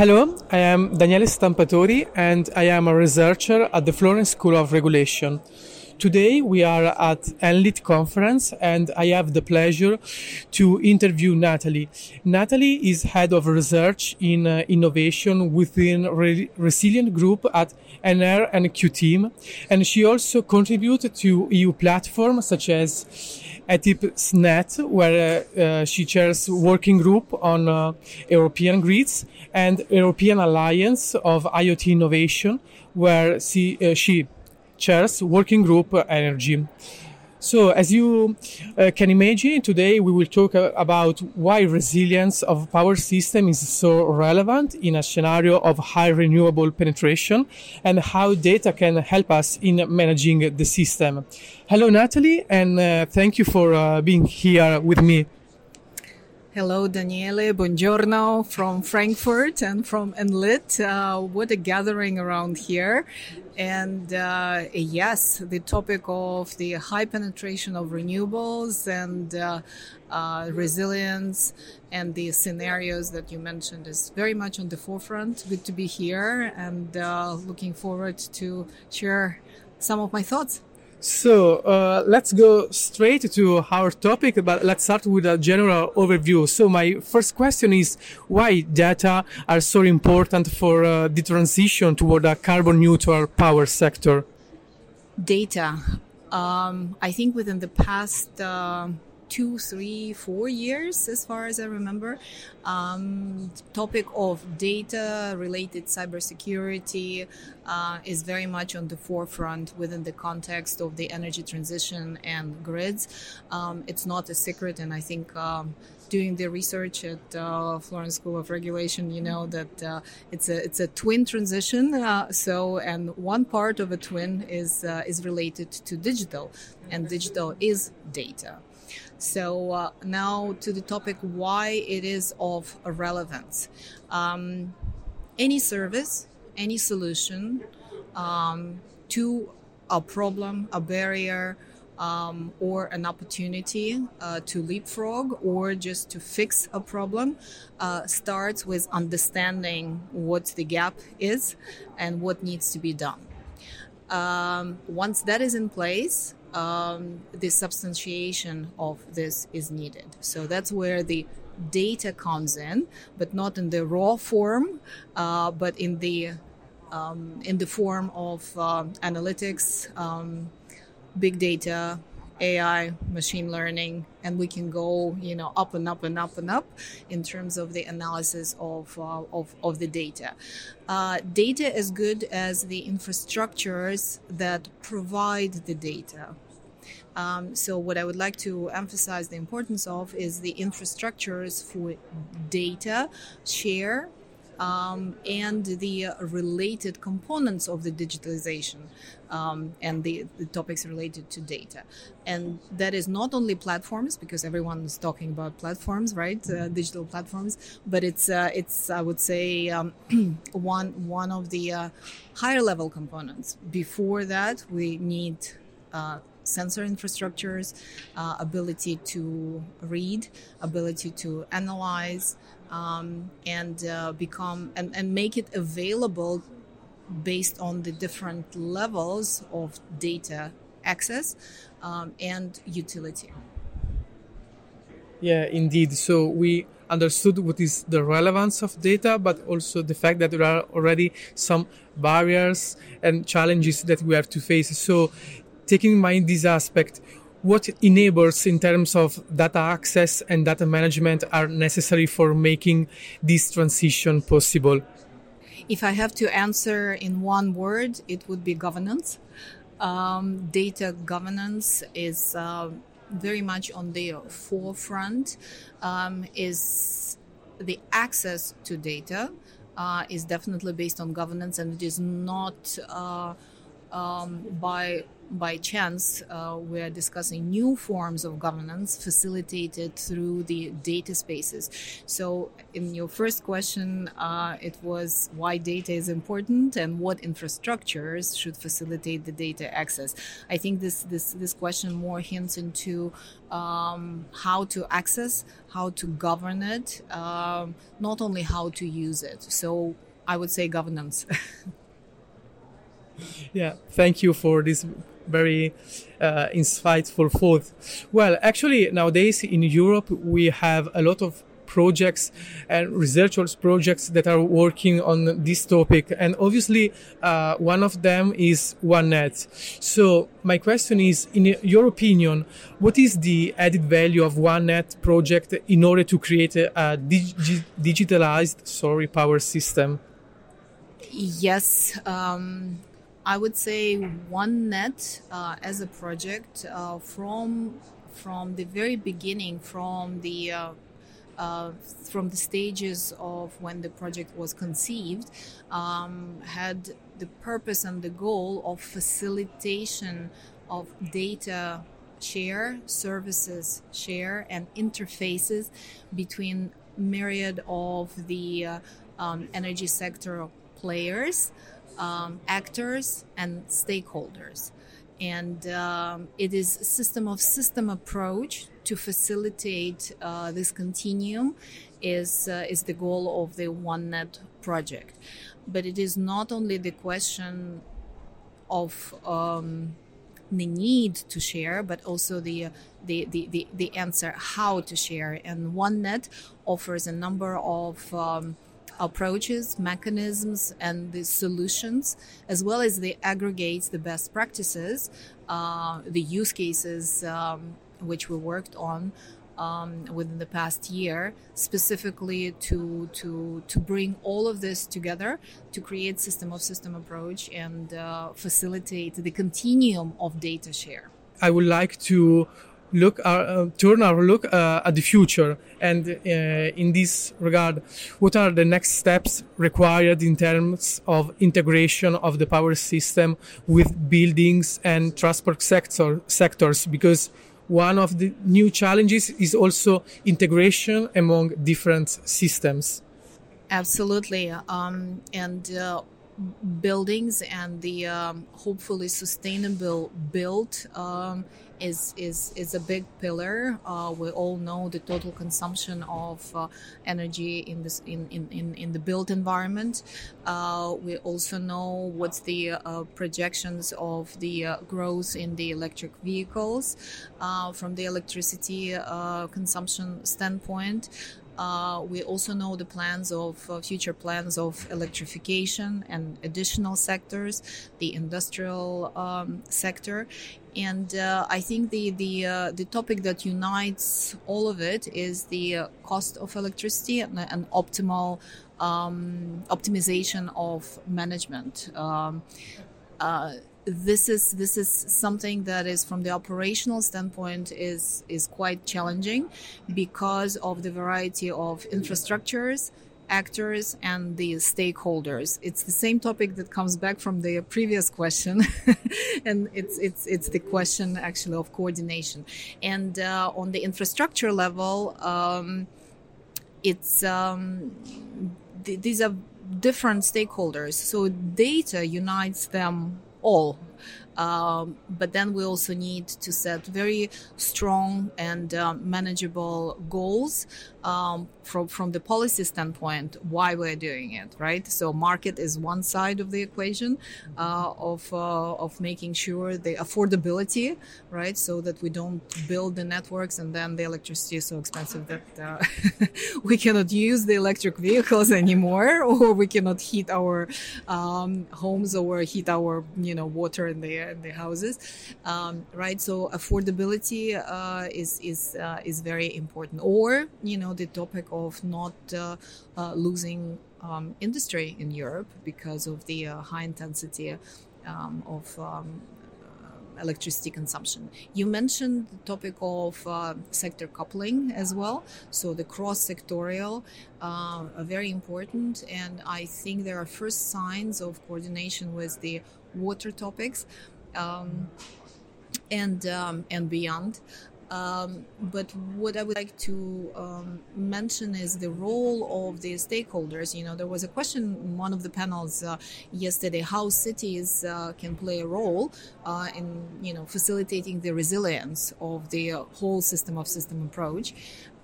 Hello, I am Daniele Stampatori and I am a researcher at the Florence School of Regulation. Today we are at ENLIT conference and I have the pleasure to interview Natalie. Natalie is head of research in uh, innovation within Re- Resilient Group at Enercoutim and she also contributed to EU platforms such as ETIP SNET where uh, uh, she chairs working group on uh, European grids and European Alliance of IoT Innovation where she, uh, she chairs working group energy. So, as you uh, can imagine, today we will talk uh, about why resilience of power system is so relevant in a scenario of high renewable penetration and how data can help us in managing the system. Hello, Natalie, and uh, thank you for uh, being here with me. Hello, Daniele. Buongiorno from Frankfurt and from Enlit. Uh, what a gathering around here. And uh, yes, the topic of the high penetration of renewables and uh, uh, resilience and the scenarios that you mentioned is very much on the forefront. Good to be here and uh, looking forward to share some of my thoughts. So uh, let's go straight to our topic, but let's start with a general overview. So my first question is why data are so important for uh, the transition toward a carbon neutral power sector? Data. Um, I think within the past uh, two, three, four years, as far as I remember. Um, topic of data related cybersecurity uh, is very much on the forefront within the context of the energy transition and grids. Um, it's not a secret, and I think. Um, doing the research at uh, Florence School of Regulation, you know that uh, it's a it's a twin transition. Uh, so, and one part of a twin is uh, is related to digital, and digital is data. So uh, now to the topic why it is of relevance. Um, any service, any solution um, to a problem, a barrier, um, or an opportunity uh, to leapfrog or just to fix a problem uh, starts with understanding what the gap is and what needs to be done. Um, once that is in place, um, the substantiation of this is needed. So that's where the data comes in, but not in the raw form, uh, but in the um, in the form of uh, analytics, um, big data, AI, machine learning, and we can go, you know, up and up and up and up in terms of the analysis of uh, of, of the data. Uh, data as good as the infrastructures that provide the data. Um, so, what I would like to emphasize the importance of is the infrastructures for data share um, and the related components of the digitalization um, and the, the, topics related to data. And that is not only platforms, because everyone is talking about platforms, right? Uh, digital platforms, but it's uh, it's I would say um, one one of the uh, higher level components. Before that, we need uh, sensor infrastructures, uh, ability to read, ability to analyze, um, and uh, become and, and make it available based on the different levels of data access um, and utility. Yeah, indeed. So we understood what is the relevance of data, but also the fact that there are already some barriers and challenges that we have to face. So, taking in mind this aspect, what enables in terms of data access and data management are necessary for making this transition possible? If I have to answer in one word, it would be governance. Um, data governance is uh, very much on the forefront. Um, is the access to data uh, is definitely based on governance, and it is not. Uh, um, by by chance, uh, we're discussing new forms of governance facilitated through the data spaces. So, in your first question, uh, it was why data is important and what infrastructures should facilitate the data access. I think this this this question more hints into um, how to access, how to govern it, um, not only how to use it. So, I would say governance. yeah, thank you for this very uh, insightful thought. Well, actually, nowadays in Europe, we have a lot of projects and researchers projects that are working on this topic. And obviously uh, one of them is OneNet so my question is in your opinion what is the added value of OneNet project in order to create a, a dig- digitalized sorry power system? Yes um I would say OneNet uh, as a project uh, from from the very beginning, from the uh, uh, from the stages of when the project was conceived, um, had the purpose and the goal of facilitation of data share, services share, and interfaces between myriad of the uh, um, energy sector players um, actors and stakeholders. And um, it is a system of system approach to facilitate uh, this continuum is, uh, is the goal of the OneNet project. But it is not only the question of um, the need to share, but also the, the, the, the, the answer how to share. And OneNet offers a number of um, approaches, mechanisms, and the solutions, as well as the aggregates, the best practices, uh, the use cases um, which we worked on. Um, within the past year, specifically to to to bring all of this together to create system of system approach and uh, facilitate the continuum of data share. I would like to look our, uh, turn our look uh, at the future. And uh, in this regard what are the next steps required in terms of integration of the power system with buildings and transport sector sectors? Because one of the new challenges is also integration among different systems. Absolutely. Um, and uh, buildings and the um, hopefully sustainable build um, is is is a big pillar. Uh, we all know the total consumption of uh, energy in this in, in, in, the built environment. Uh, we also know what's the uh, projections of the uh, growth in the electric vehicles uh, from the electricity consumption standpoint. Uh, we also know the plans of uh, future plans of electrification and additional sectors, the industrial um, sector, and uh, I think the the uh, the topic that unites all of it is the uh, cost of electricity and, and optimal um, optimization of management. Um, uh, this is this is something that is from the operational standpoint is is quite challenging because of the variety of infrastructures actors and the stakeholders. It's the same topic that comes back from the previous question, and it's it's it's the question actually of coordination. And uh, on the infrastructure level, um, it's um, th- these are different stakeholders. So data unites them all um, but then we also need to set very strong and uh, manageable goals um, from from the policy standpoint. Why we're doing it, right? So market is one side of the equation uh, of uh, of making sure the affordability, right? So that we don't build the networks and then the electricity is so expensive that uh, we cannot use the electric vehicles anymore, or we cannot heat our um, homes or heat our you know water in the in houses, um, right? So affordability uh, is is uh, is very important. Or you know the topic of not uh, uh losing um, industry in Europe because of the uh, high intensity um, of um, electricity consumption. You mentioned the topic of uh, sector coupling as well, so the cross sectorial uh, are very important, and I think there are first signs of coordination with the water topics. Um, and um, and beyond. Um, but what I would like to um, mention is the role of the stakeholders. You know, there was a question in one of the panels uh, yesterday how cities uh, can play a role uh, in, you know, facilitating the resilience of the whole system of system approach.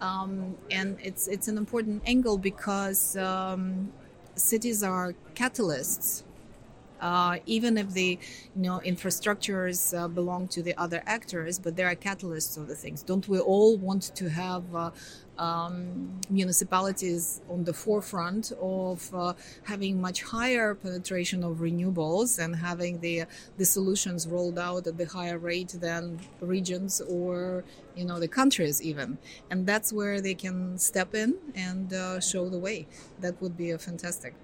Um, and it's it's an important angle because um, cities are catalysts uh, even if the you know infrastructures uh, belong to the other actors, but there are catalysts of the things. Don't we all want to have uh, um, municipalities on the forefront of uh, having much higher penetration of renewables and having the the solutions rolled out at the higher rate than regions or you know the countries even, and that's where they can step in and uh, show the way. That would be a fantastic.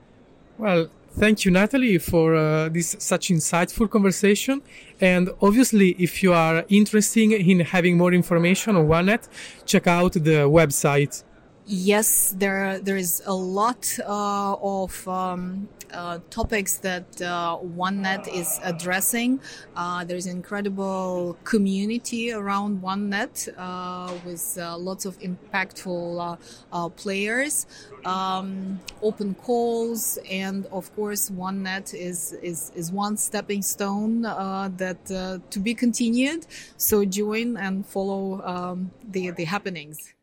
Well, thank you, Natalie, for uh, this such insightful conversation. And obviously, if you are interested in having more information on OneNet, check out the website yes, there there is a lot uh, of um, uh, topics that uh, OneNet is addressing. Uh, there's an incredible community around OneNet uh, with uh, lots of impactful players, um, open calls, and of course, OneNet is is, is one stepping stone that to be continued. So join and follow um, the the happenings.